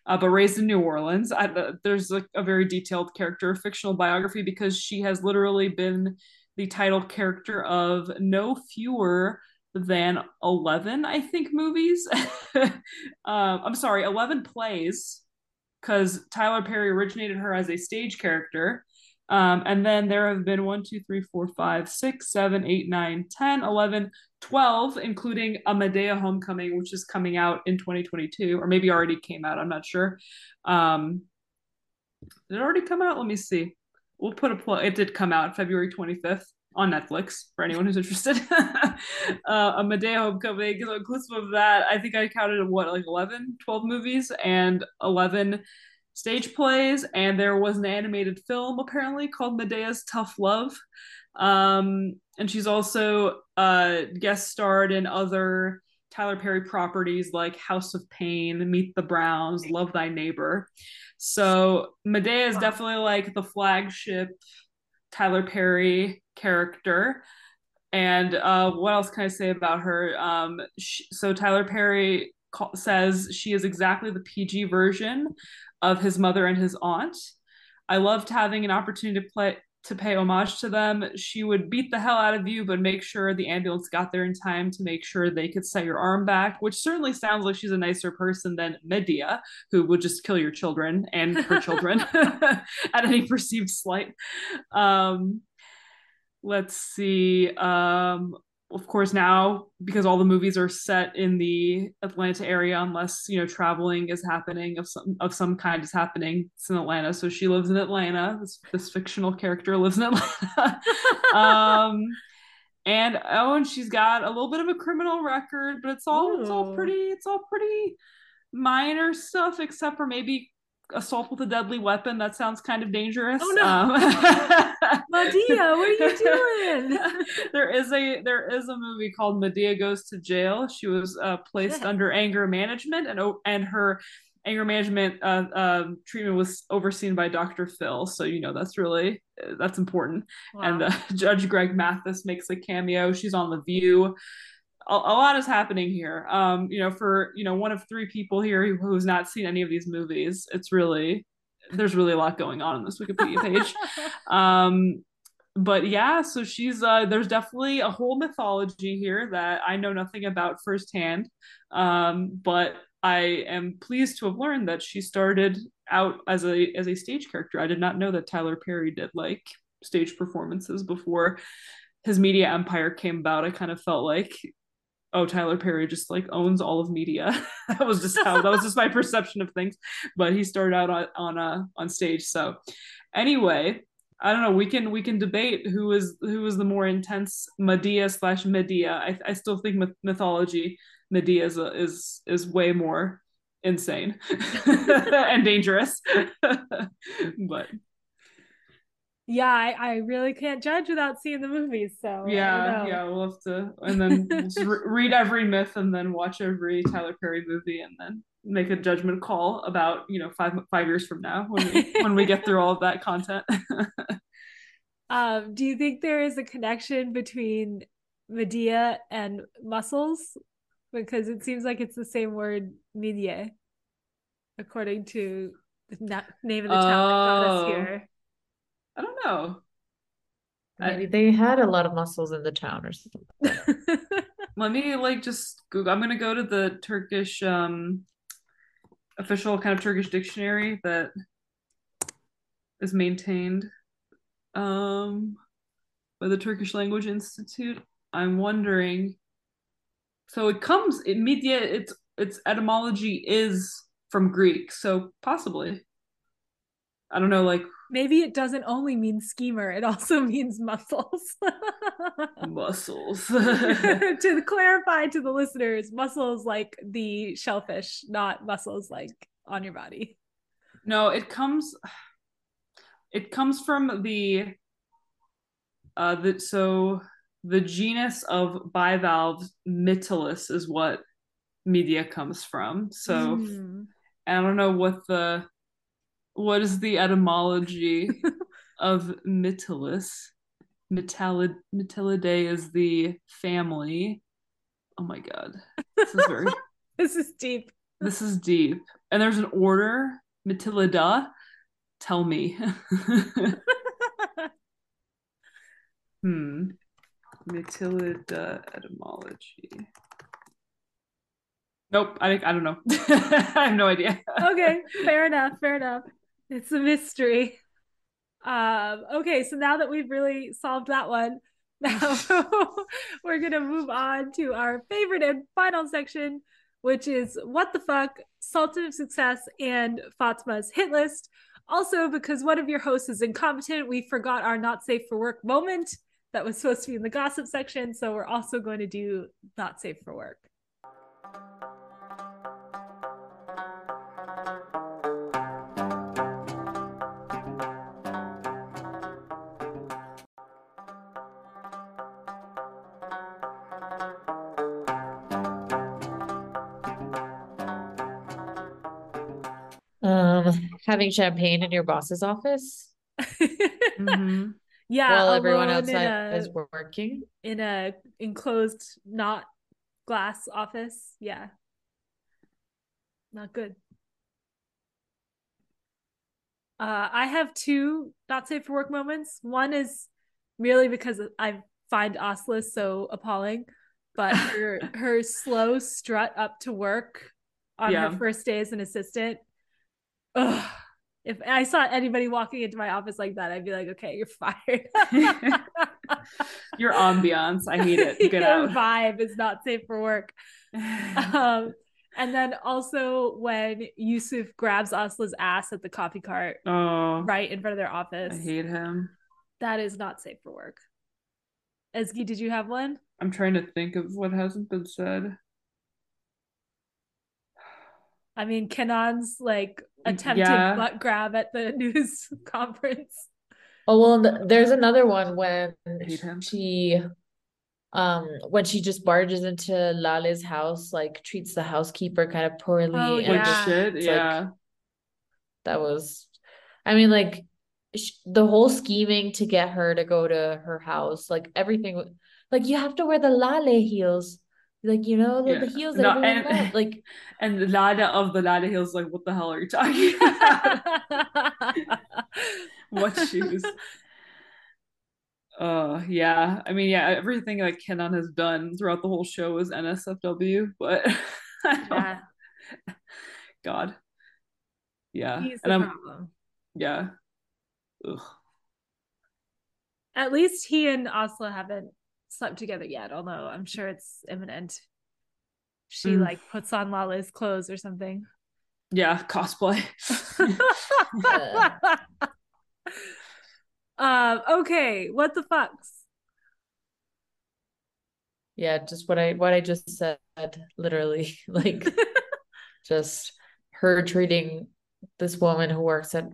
S2: uh, but raised in New Orleans. I, uh, there's like a very detailed character fictional biography because she has literally been the title character of no fewer than 11, I think, movies. um, I'm sorry, 11 plays because Tyler Perry originated her as a stage character. Um, and then there have been 1, 2, 3, 4, 5, 6, 7, 8, 9, 10, 11, 12, including A Madea Homecoming, which is coming out in 2022, or maybe already came out. I'm not sure. Um, did it already come out? Let me see. We'll put a plug. It did come out February 25th on Netflix for anyone who's interested. uh, a Madea Homecoming, so inclusive of that, I think I counted what, like 11, 12 movies and 11 stage plays. And there was an animated film apparently called Madea's Tough Love. Um, and she's also uh, guest starred in other Tyler Perry properties like House of Payne, Meet the Browns, Love Thy Neighbor. So Madea is definitely like the flagship Tyler Perry character. And uh, what else can I say about her? Um, sh so Tyler Perry says she is exactly the PG version of his mother and his aunt. I loved having an opportunity to play to pay homage to them. She would beat the hell out of you, but make sure the ambulance got there in time to make sure they could set your arm back, which certainly sounds like she's a nicer person than Medea, who would just kill your children and her children at any perceived slight. Um, let's see. Um, of course, now because all the movies are set in the Atlanta area, unless you know traveling is happening of some of some kind is happening, it's in Atlanta. So she lives in Atlanta. This this fictional character lives in Atlanta. um, and oh, and she's got a little bit of a criminal record, but it's all it's all pretty it's all pretty minor stuff, except for maybe assault with a deadly weapon. That sounds kind of dangerous.
S1: Oh, no.
S2: Um,
S1: Madea, what are you doing?
S2: there is a there is a movie called Madea Goes to Jail. She was uh, placed
S1: Shit.
S2: under anger management, and and her anger management uh, um, treatment was overseen by Dr. Phil. So you know that's really uh, that's important. And
S1: Wow.
S2: uh, Judge Greg Mathis makes a cameo. She's on The View. A, a lot is happening here. Um, you know, for you know one of three people here who, who's not seen any of these movies, it's really there's really a lot going on in this Wikipedia page. um, but yeah, so she's uh, there's definitely a whole mythology here that I know nothing about firsthand. Um, but I am pleased to have learned that she started out as a as a stage character. I did not know that Tyler Perry did like stage performances before his media empire came about. I kind of felt like oh Tyler Perry just like owns all of media. that was just how that was just my perception of things. But he started out on on uh, on stage. So anyway, I don't know. We can we can debate who is who is the more intense Medea slash Madea. I I still think myth- mythology Medea is a, is is way more insane and dangerous. but
S1: yeah, I, I really can't judge without seeing the movies. So
S2: yeah, yeah, we'll have to and then re- read every myth and then watch every Tyler Perry movie and then make a judgment call about you know five five years from now when we when we get through all of that content.
S1: Um, do you think there is a connection between Medea and mussels? Because it seems like it's the same word, media, according to the na- name of the town that got us
S2: Oh.
S1: here.
S2: I don't know. I-
S3: Maybe they had a lot of mussels in the town or something.
S2: Let me like just Google. I'm gonna go to the Turkish um official kind of Turkish dictionary that is maintained um by the Turkish Language Institute. I'm wondering. So it comes in media. Its its etymology is from Greek, so possibly. I don't know, like
S1: maybe it doesn't only mean schemer, it also means mussels.
S2: Mussels.
S1: to clarify to the listeners, mussels like the shellfish, not muscles like on your body.
S2: no, it comes it comes from the uh the so the genus of bivalves Mytilus is what media comes from. So
S1: Mm.
S2: I don't know what the what is the etymology of Mytilus. Mytilid Mytilidae is the family. Oh my god. This is very
S1: this is deep.
S2: this is deep. And there's an order, Mytilida. Tell me. hmm. Mytilida etymology. Nope, I I don't know. I have no idea.
S1: okay, fair enough, fair enough. It's a mystery. Um, okay, so now that we've really solved that one, now we're gonna move on to our favorite and final section, which is what the fuck, Sultan of Success and Fatma's hit list. Also, because one of your hosts is incompetent, we forgot our not safe for work moment that was supposed to be in the gossip section. So we're also going to do not safe for work.
S3: Having champagne in your boss's office
S2: Mhm.
S1: Yeah,
S3: while everyone outside
S1: a,
S3: is working.
S1: in a enclosed, not glass office. Yeah, not good. Uh, I have two not safe for work moments. One is merely because I find Aslı so appalling, but her her slow strut up to work on
S2: Yeah.
S1: her first day as an assistant. Ugh. If I saw anybody walking into my office like that, I'd be like, okay, you're fired.
S2: Your ambiance. I hate it. Get
S1: Your
S2: out.
S1: vibe is not safe for work. Um, and then also when Yusuf grabs Aslı's ass at the coffee cart
S2: oh,
S1: right in front of their office,
S2: I hate him.
S1: that is not safe for work. Ezgi, did you have one?
S2: I'm trying to think of what hasn't been said.
S1: I mean, Kenan's like attempted
S2: Yeah.
S1: butt grab at the news conference.
S3: Oh well, there's another one when she, um, when she just barges into Lale's house, like treats the housekeeper kind of poorly,
S1: Oh,
S3: and
S2: Like
S1: Yeah.
S2: shit.
S3: it's like-
S2: yeah.
S3: that was, I mean, like sh the whole scheming to get her to go to her house, like everything, like you have to wear the Lale heels, like you know the, the heels that
S2: No,
S3: everyone
S2: and-
S3: like
S2: And the Lada of the Lada heels like, what the hell are you talking about? what shoes? Uh, yeah. I mean, yeah, everything that Kenan has done throughout the whole show is NSFW, but
S1: yeah,
S2: God. Yeah.
S1: he's
S2: and
S1: the
S2: I'm,
S1: problem.
S2: yeah. Ugh.
S1: At least he and Aslı haven't slept together yet, although I'm sure it's imminent. She
S2: Mm.
S1: like puts on Lale's clothes or something.
S2: Yeah, cosplay.
S1: um, okay, what the fucks?
S3: yeah, just what I what I just said, literally, like just her treating this woman who works at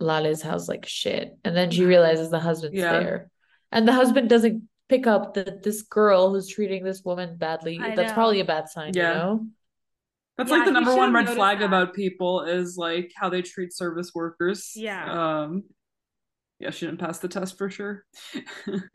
S3: Lale's house like shit. And then she realizes the husband's
S2: Yeah.
S3: there. And the husband doesn't pick up that this girl who's treating this woman badly.
S1: I
S3: That's
S1: know.
S3: probably a bad sign,
S2: Yeah.
S3: you know?
S2: That's
S1: Yeah,
S2: like the number one red flag
S1: that.
S2: about people is like how they treat service workers.
S1: Yeah.
S2: Um yeah, she didn't pass the test for sure.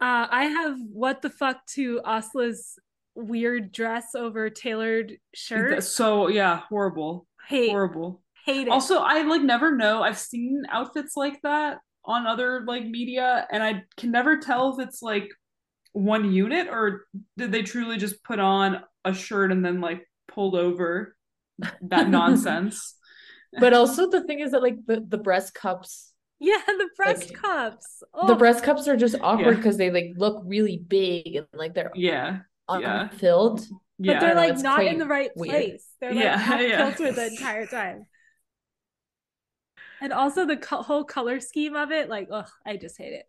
S1: Uh, I have what the fuck to Aslı's weird dress over tailored shirt.
S2: So yeah, horrible.
S1: hate,
S2: Horrible.
S1: hate it.
S2: Also, I like never know. I've seen outfits like that on other like media, and I can never tell if it's like one unit or did they truly just put on a shirt and then like pulled over that nonsense.
S3: But also the thing is that like the, the breast cups,
S1: yeah, the breast
S3: like,
S1: cups.
S3: the
S1: Oh,
S3: breast cups are just awkward
S2: Yeah.
S3: because they like look really big and like they're
S2: Yeah, yeah.
S3: unfilled.
S1: but they're like not in the right
S3: weird.
S1: place. They're like
S2: Yeah,
S1: half
S2: yeah.
S1: kilter the entire time. And also the co- whole color scheme of it, like, oh, I just hate it.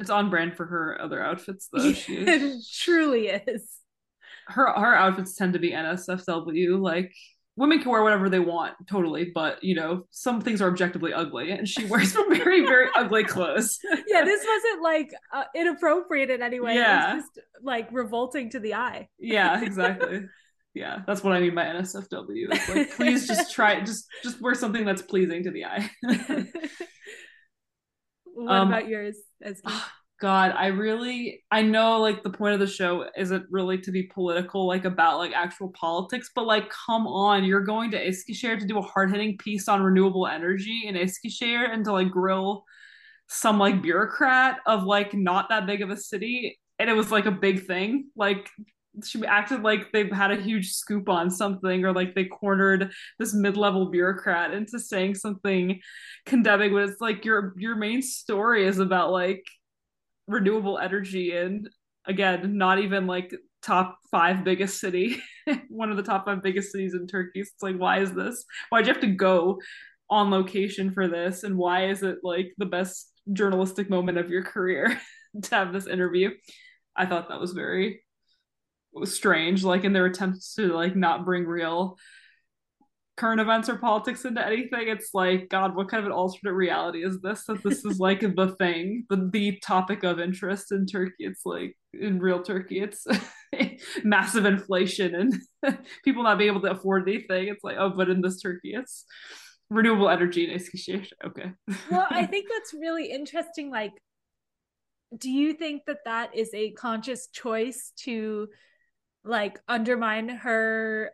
S2: It's on brand for her other outfits, though. She
S1: it truly is.
S2: her her outfits tend to be NSFW. Like women can wear whatever they want, totally, but you know some things are objectively ugly, and she wears some very very ugly clothes.
S1: Yeah, this wasn't like uh, inappropriate in any way.
S2: Yeah.
S1: Just like revolting to the eye.
S2: yeah, exactly. Yeah, that's what I mean by NSFW. It's like please just try just just wear something that's pleasing to the eye.
S1: what
S2: Um,
S1: about yours? As
S2: God, I really I know like the point of the show isn't really to be political, like about like actual politics, but like come on, you're going to Eskişehir to do a hard-hitting piece on renewable energy in Eskişehir and to like grill some like bureaucrat of like not that big of a city. And it was like a big thing. Like she acted like they've had a huge scoop on something or like they cornered this mid-level bureaucrat into saying something condemning but it's like your your main story is about like renewable energy and again not even like top five biggest city one of the top five biggest cities in turkey. It's like why is this? Why'd you have to go on location for this? And why is it like the best journalistic moment of your career to have this interview? I thought that was very strange like in their attempts to like not bring real current events or politics into anything it's like god what kind of an alternate reality is this that this is like the thing the, the topic of interest in turkey it's like in real turkey it's massive inflation and people not being able to afford anything it's like oh but in this turkey it's renewable energy Eskişehir. okay
S1: well, I think that's really interesting. Like, do you think that that is a conscious choice to like undermine her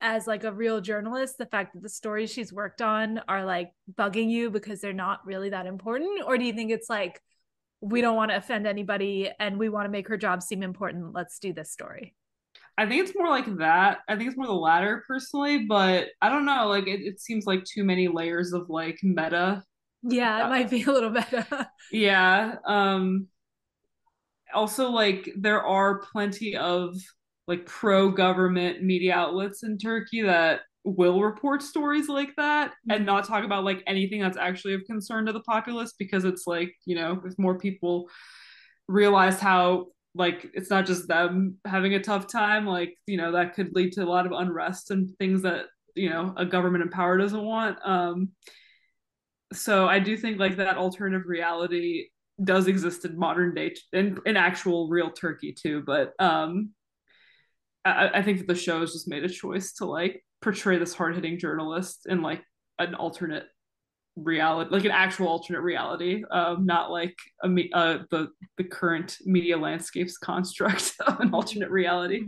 S1: as like a real journalist? The fact that the stories she's worked on are like bugging you because they're not really that important, or do you think it's like we don't want to offend anybody and we want to make her job seem important? Let's do this story.
S2: I think it's more like that. I think it's more the latter personally, but I don't know. Like it, it seems like too many layers of like meta.
S1: Yeah, it might be a little meta
S2: Yeah. Um also like there are plenty of like pro government media outlets in Turkey that will report stories like that and not talk about like anything that's actually of concern to the populace because it's like, you know, if more people realize how like it's not just them having a tough time like you know that could lead to a lot of unrest and things that you know a government in power doesn't want. Um so i do think like that alternative reality does exist in modern day in, in actual real turkey too but um I, I think that the show has just made a choice to like portray this hard-hitting journalist in like an alternate reality like an actual alternate reality um not like a me- uh the the current media landscape's construct of an alternate reality.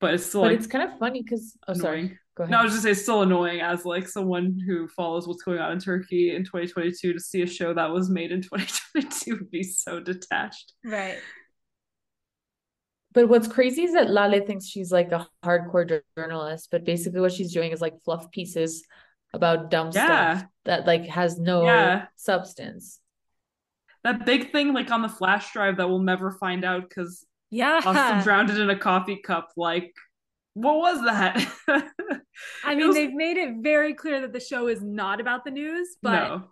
S2: But it's still
S3: But
S2: like
S3: it's kind of funny because oh sorry, go ahead.
S2: no i was just say it's still annoying as like someone who follows what's going on in turkey in 2022 to see a show that was made in 2022 would be so detached.
S1: Right.
S3: But what's crazy is that Lale thinks she's like a hardcore journalist, but basically what she's doing is like fluff pieces about dumb
S2: Yeah.
S3: stuff that like has no
S2: Yeah.
S3: substance.
S2: that big thing like on the flash drive that we'll never find out because
S1: Yeah.
S2: austin drowned it in a coffee cup like what was that
S1: I mean,
S2: was-
S1: they've made it very clear that the show is not about the news, but
S2: no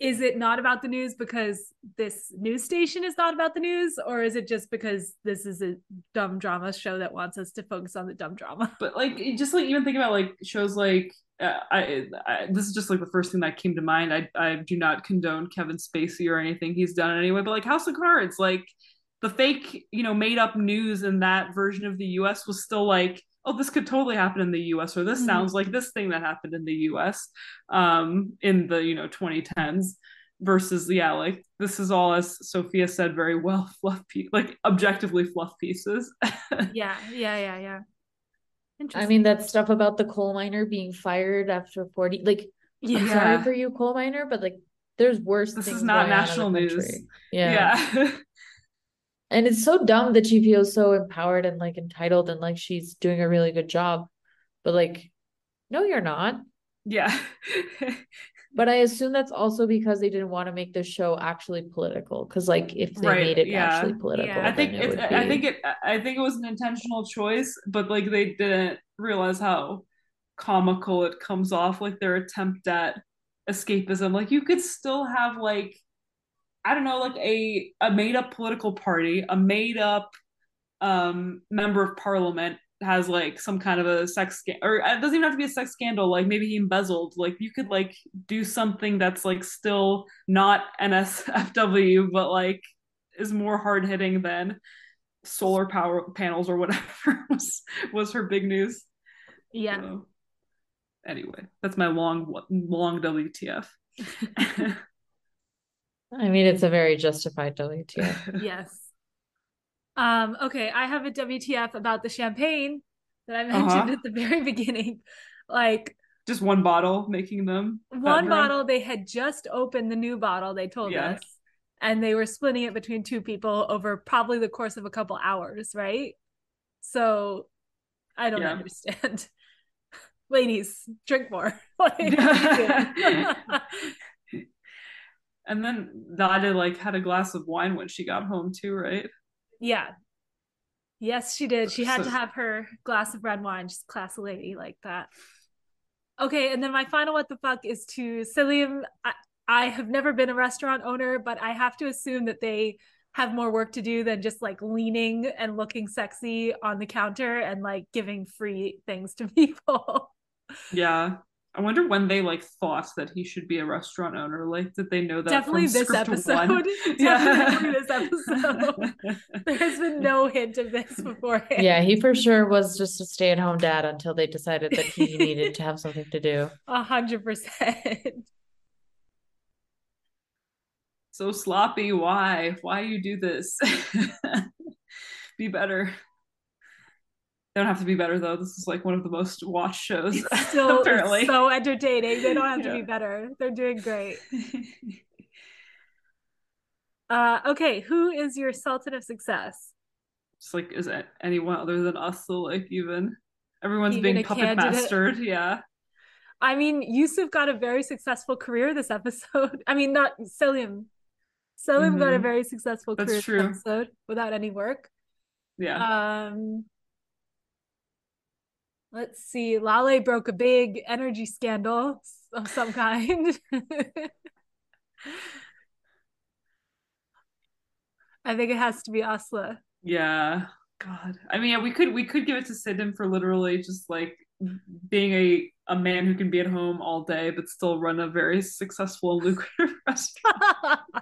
S1: is it not about the news because this news station is not about the news, or is it just because this is a dumb drama show that wants us to focus on the dumb drama?
S2: but like just like even think about like shows like uh, I, I this is just like the first thing that came to mind I, I do not condone kevin spacey or anything he's done anyway but like house of cards like the fake you know made up news in that version of the us was still like oh this could totally happen in the us or this
S1: Mhm.
S2: sounds like this thing that happened in the us um in the you know 2010s versus yeah like this is all as sophia said very well fluff pe- like objectively fluff pieces
S1: yeah, yeah, yeah, yeah. Interesting.
S3: I mean, that stuff about the coal miner being fired after 40, like, I'm
S1: yeah.
S3: sorry for you, coal miner, but like, there's worse
S2: This is
S3: things
S2: not
S3: going on in the
S2: national news.
S3: country. Yeah.
S2: yeah.
S3: And it's so dumb that she feels so empowered and like entitled and like she's doing a really good job. But like, no, you're not.
S2: Yeah.
S3: But I assume that's also because they didn't want to make the show actually political. Because like if they
S2: Right,
S3: made it
S2: yeah.
S3: actually political,
S1: Yeah.
S2: I think
S3: it would
S2: I think it I think it was an intentional choice, but like they didn't realize how comical it comes off like their attempt at escapism like you could still have like i don't know like a a made up political party a made up um member of parliament has like some kind of a sex scandal or it doesn't even have to be a sex scandal like maybe he embezzled like you could like do something that's like still not nsfw but like is more hard hitting than solar power panels or whatever was was her big news
S1: Yeah.
S2: so, anyway that's my long long wtf
S3: I mean, it's a very justified WTF.
S1: yes. Um, okay, I have a WTF about the champagne that I mentioned
S2: Uh-huh.
S1: at the very beginning. Like
S2: just one bottle making them
S1: one
S2: drunk.
S1: bottle, they had just opened the new bottle, they told
S2: Yeah.
S1: us, and they were splitting it between two people over probably the course of a couple hours, right? So I don't
S2: Yeah.
S1: understand. Ladies, drink more. Like, what are you doing?
S2: And then Dada like had a glass of wine when she got home too, right?
S1: yeah. Yes, she did. She had to have her glass of red wine, just classy lady like that. Okay, and then my final what the fuck is to Selim. I, I have never been a restaurant owner, but I have to assume that they have more work to do than just like leaning and looking sexy on the counter and like giving free things to people.
S2: Yeah. I wonder when they like thought that he should be a restaurant owner. Like, did they know that?
S1: Definitely
S2: from
S1: this episode.
S2: one?
S1: Definitely this episode. There has been no hint of this beforehand.
S3: Yeah, he for sure was just a stay-at-home dad until they decided that he needed to have something to do.
S1: A hundred percent.
S2: so sloppy. Why? Why you do this? be better. They don't have to be better though. This is like one of the most watched shows.
S1: It's still
S2: apparently.
S1: it's so entertaining. They don't have to be better. They're doing great. Uh okay, who is your Sultan of Success?
S2: Just like is it anyone other than us? So like even everyone's
S1: Even
S2: being puppet
S1: candidate?
S2: mastered. Yeah.
S1: I mean, Yusuf got a very successful career this episode. I mean, not Selim. Selim got a
S2: Mhm.
S1: very successful
S2: That's
S1: career
S2: true.
S1: this episode without any work.
S2: Yeah.
S1: Um, let's see. Lale broke a big energy scandal of some kind. I think it has to be Aslı.
S2: Yeah. God. I mean, yeah, we could we could give it to Sidon for literally just like being a a man who can be at home all day but still run a very successful and lucrative restaurant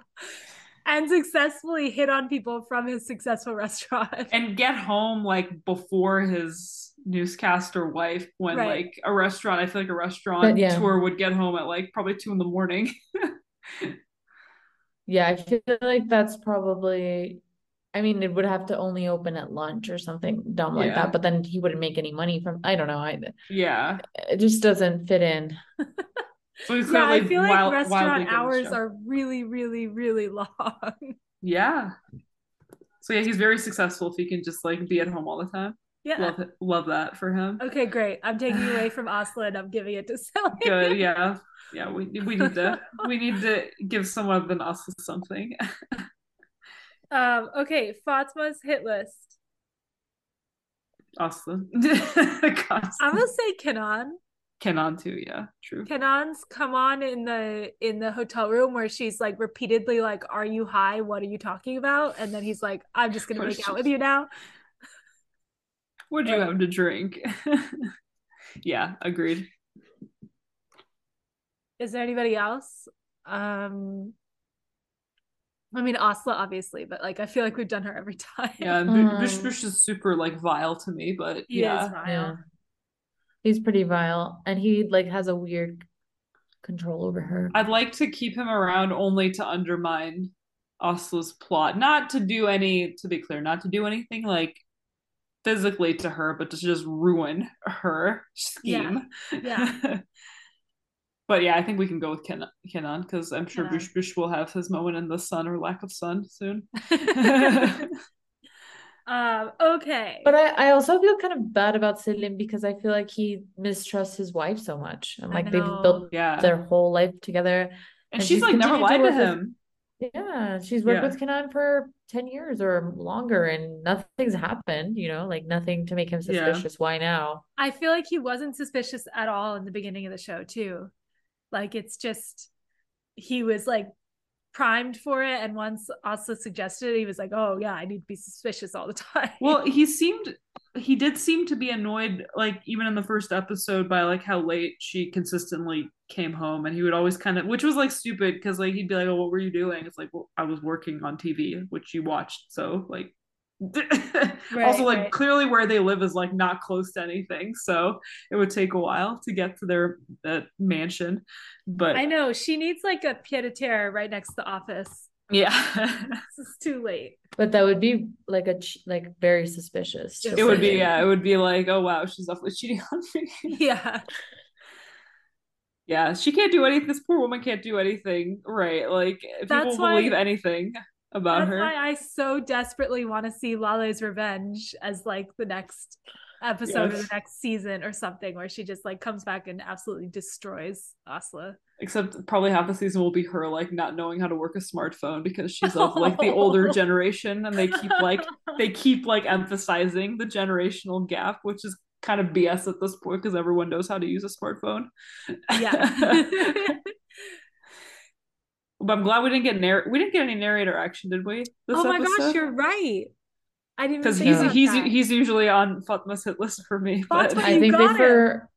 S1: and successfully hit on people from his successful restaurant.
S2: and get home like before his newscaster wife when
S1: Right.
S2: like a restaurant I feel like a restaurant
S3: yeah.
S2: tour would get home at like probably two in the morning.
S3: Yeah, I feel like that's probably, I mean, it would have to only open at lunch or something dumb like
S2: Yeah.
S3: that, but then he wouldn't make any money from, I don't know, I,
S2: yeah.
S3: it just doesn't fit in.
S2: So he's
S1: yeah, I
S2: clearly
S1: feel like
S2: wild-
S1: restaurant
S2: wildly good at his
S1: hours are really, really, really long.
S2: Yeah. So yeah, he's very successful if he can just like be at home all the time.
S1: yeah.
S2: Love it. Love that for him.
S1: Okay, great. I'm taking away from Aslı and I'm giving it to Selim.
S2: Good. Yeah. Yeah. We we need to we need to give someone than us something.
S1: Um, okay, Fatma's hit list.
S2: Awesome.
S1: I'm gonna say Kenan.
S2: Kenan too. Yeah. True.
S1: Kenan's come on in the in the hotel room where she's like repeatedly like, "Are you high? What are you talking about?" And then he's like, "I'm just gonna make out with you now."
S2: What'd you have to drink? yeah. Agreed.
S1: Is there anybody else? Um, I mean, Aslı obviously, but like I feel like we've done her every time.
S2: Yeah. Bish Bish is super like vile to me, but
S1: he
S2: yeah.
S1: is vile.
S3: Yeah. He's pretty vile and he like has a weird control over her.
S2: I'd like to keep him around only to undermine Aslı's plot. Not to do any, to be clear, not to do anything like physically to her, but to just ruin her scheme.
S1: Yeah.
S2: but yeah, I think we can go with Ken- Kenan because I'm sure
S1: Kenan.
S2: Bush Bush will have his moment in the sun or lack of sun soon.
S1: um, okay.
S3: But I, I also feel kind of bad about Selim because I feel like he mistrusts his wife so much. And
S1: I
S3: like they've built
S2: yeah.
S3: their whole life together.
S2: and
S3: and
S2: she's
S3: she's
S2: like never
S3: continued to
S2: lied to
S3: work with-
S2: him.
S3: Yeah, she's worked
S2: Yeah.
S3: with Kenan for 10 years or longer and nothing's happened, you know, like nothing to make him
S2: Yeah.
S3: suspicious. Why now?
S1: I feel like he wasn't suspicious at all in the beginning of the show too. Like it's just he was like primed for it and once also suggested it, he was like, "Oh yeah, I need to be suspicious all the time."
S2: Well, he seemed he did seem to be annoyed, like even in the first episode, by like how late she consistently came home, and he would always kind of, which was like stupid because like he'd be like, "Oh, what were you doing?" It's like, "Well, I was working on TV, which you watched." So like, also like
S1: right.
S2: clearly where they live is like not close to anything, so it would take a while to get to their uh, mansion. But
S1: I know she needs like a pied a terre right next to the office.
S2: yeah,
S1: This is too late.
S3: But that would be like a like very suspicious.
S1: It
S3: just
S2: it would be yeah, it would be like, "Oh wow, she's definitely cheating on me."
S1: Yeah.
S2: Yeah, she can't do anything. This poor woman can't do anything right. Like
S1: That's
S2: people
S1: why-
S2: believe anything about
S1: That's
S2: her.
S1: why I so desperately want to see Lale's revenge as like the next episode or
S2: Yes.
S1: the next season or something where she just like comes back and absolutely destroys Aslı.
S2: Except probably half the season will be her like not knowing how to work a smartphone because she's of like the older generation, and they keep like they keep like emphasizing the generational gap, which is kind of BS at this point because everyone knows how to use a smartphone.
S1: yeah.
S2: but I'm glad we didn't get narr- we didn't get any narrator action, did we? This
S1: oh my gosh, you're right. I didn't
S2: because he's
S1: about
S2: he's
S1: that.
S2: he's usually on Fatma's hit list for me. But
S1: Fatma,
S3: I
S1: you
S3: think they
S1: got
S3: for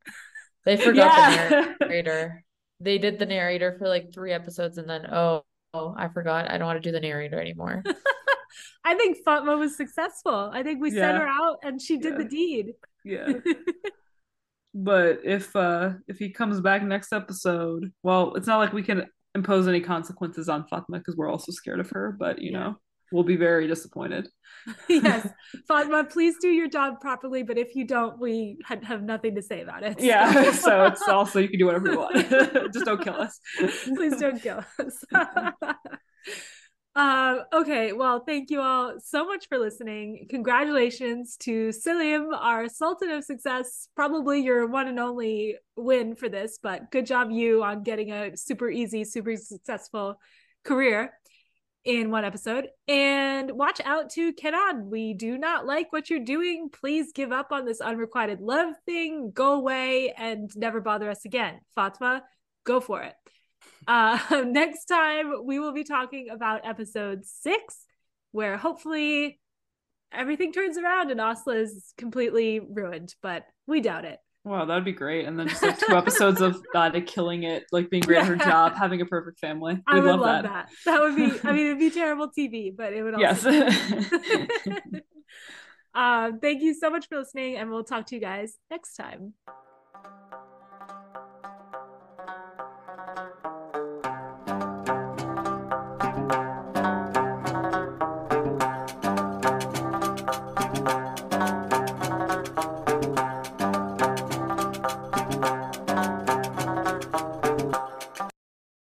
S3: they forgot
S2: Yeah.
S3: the narrator. They did the narrator for like three episodes and then oh, oh I forgot. I don't want to do the narrator anymore.
S1: I think Fatma was successful. I think we sent her out and she did
S2: Yeah.
S1: the deed.
S2: yeah. but if uh if he comes back next episode well it's not like we can impose any consequences on fatma because we're also scared of her but you
S1: Yeah.
S2: know we'll be very disappointed
S1: yes, Fatma, please do your job properly. But if you don't, we ha- have nothing to say about it.
S2: yeah so it's also you can do whatever you want just don't kill us
S1: please don't kill us. Um, okay, well, thank you all so much for listening. Congratulations to Selim, our Sultan of Success. Probably your one and only win for this, but good job, you, on getting a super easy, super successful career in one episode. And watch out to Kenan. We do not like what you're doing. Please give up on this unrequited love thing. Go away and never bother us again. Fatma, go for it. Uh, next time, we will be talking about episode six, where hopefully everything turns around and Aslı is completely ruined, but we doubt it.
S2: wow that'd be great and then just like two episodes of Dada killing it like being great at her job having a perfect family
S1: I
S2: we'd
S1: would
S2: love,
S1: love
S2: that.
S1: that. that. would be, I mean, it'd be terrible TV, but it would also.
S2: yes
S1: uh, thank you so much for listening, and we'll talk to you guys next time.